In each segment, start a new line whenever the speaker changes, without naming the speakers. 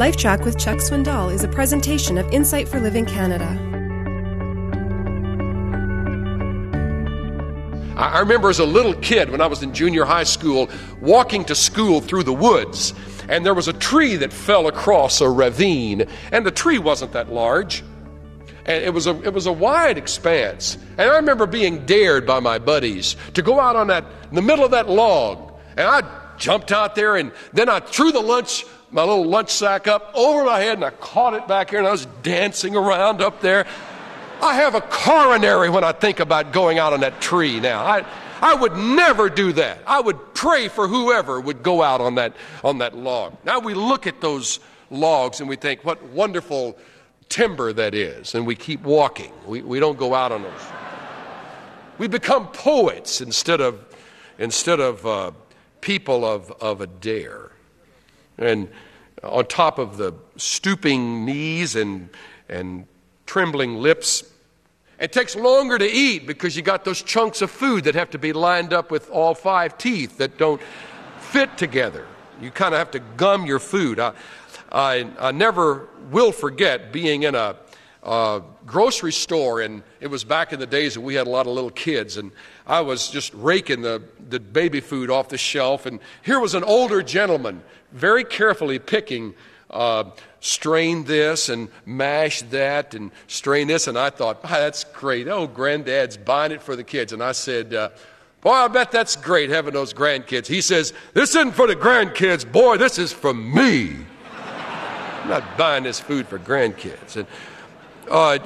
LifeTrac with Chuck Swindoll is a presentation of Insight for Living Canada.
I remember as a little kid when I was in junior high school walking to school through the woods, and there was a tree that fell across a ravine, and the tree wasn't that large. And it was a it was a wide expanse. And I remember being dared by my buddies to go out on that in the middle of that log. And I jumped out there and then I threw the lunch my little lunch sack up over my head and I caught it back here and I was dancing around up there. I have a coronary when I think about going out on that tree now. I, I would never do that. I would pray for whoever would go out on that, on that log. Now we look at those logs and we think, what wonderful timber that is, and we keep walking. We, we don't go out on those. We become poets instead of, instead of uh, people of, of a dare and on top of the stooping knees and, and trembling lips. It takes longer to eat because you got those chunks of food that have to be lined up with all five teeth that don't fit together. You kind of have to gum your food. I, I, I never will forget being in a, a grocery store, and it was back in the days that we had a lot of little kids, and I was just raking the, the baby food off the shelf, and here was an older gentleman very carefully picking uh, strain this and mash that and strain this. And I thought, oh, that's great. Oh, granddad's buying it for the kids. And I said, uh, Boy, I bet that's great having those grandkids. He says, This isn't for the grandkids. Boy, this is for me. I'm not buying this food for grandkids. And uh,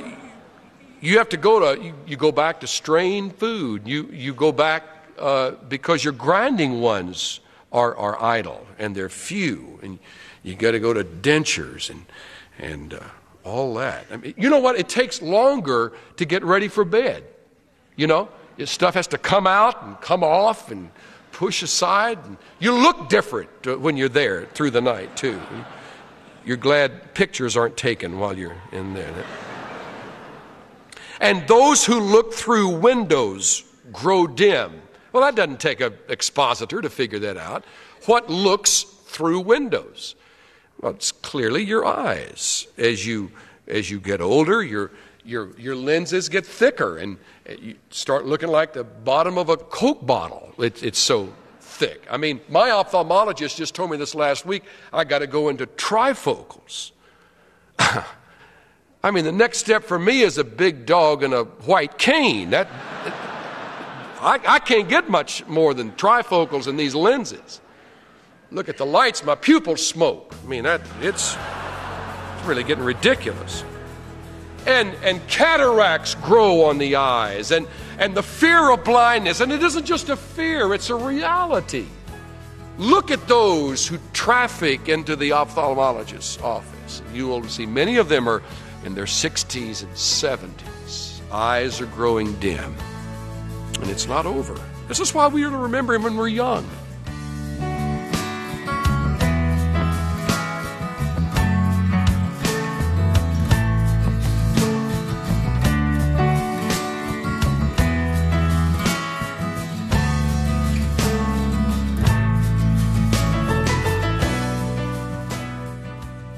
you have to go to, you, you, go back to strained food. You, you go back uh, because your grinding ones are, are idle and they're few. And you got to go to dentures and, and uh, all that. I mean, you know what? It takes longer to get ready for bed. You know, stuff has to come out and come off and push aside. And you look different uh, when you're there through the night, too. You're glad pictures aren't taken while you're in there. And those who look through windows grow dim. Well, that doesn't take an expositor to figure that out. What looks through windows? Well, it's clearly your eyes. As you as you get older, your your your lenses get thicker, and you start looking like the bottom of a Coke bottle. It, it's so thick. I mean, my ophthalmologist just told me this last week. I got to go into trifocals. I mean, the next step for me is a big dog and a white cane. That I, I can't get much more than trifocals and these lenses. Look at the lights, my pupils smoke. I mean, that it's, it's really getting ridiculous. And, and cataracts grow on the eyes, and, and the fear of blindness. And it isn't just a fear, it's a reality. Look at those who traffic into the ophthalmologist's office. You will see many of them are in their 60s and 70s. Eyes are growing dim and it's not over. This is why we are to remember Him when we're young.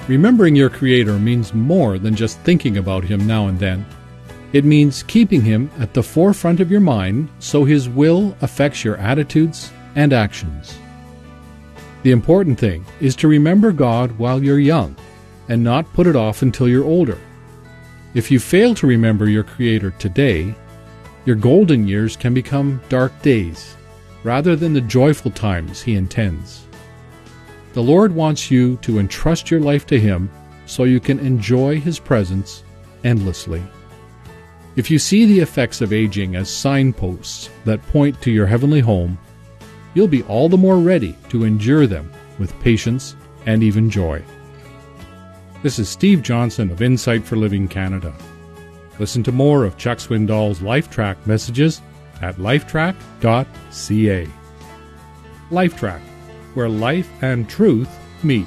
Remembering your Creator means more than just thinking about Him now and then. It means keeping Him at the forefront of your mind so His will affects your attitudes and actions. The important thing is to remember God while you're young and not put it off until you're older. If you fail to remember your Creator today, your golden years can become dark days rather than the joyful times He intends. The Lord wants you to entrust your life to Him so you can enjoy His presence endlessly. If you see the effects of aging as signposts that point to your heavenly home, you'll be all the more ready to endure them with patience and even joy. This is Steve Johnson of Insight for Living Canada. Listen to more of Chuck Swindoll's LifeTrac messages at lifetrac.ca. LifeTrac, where life and truth meet.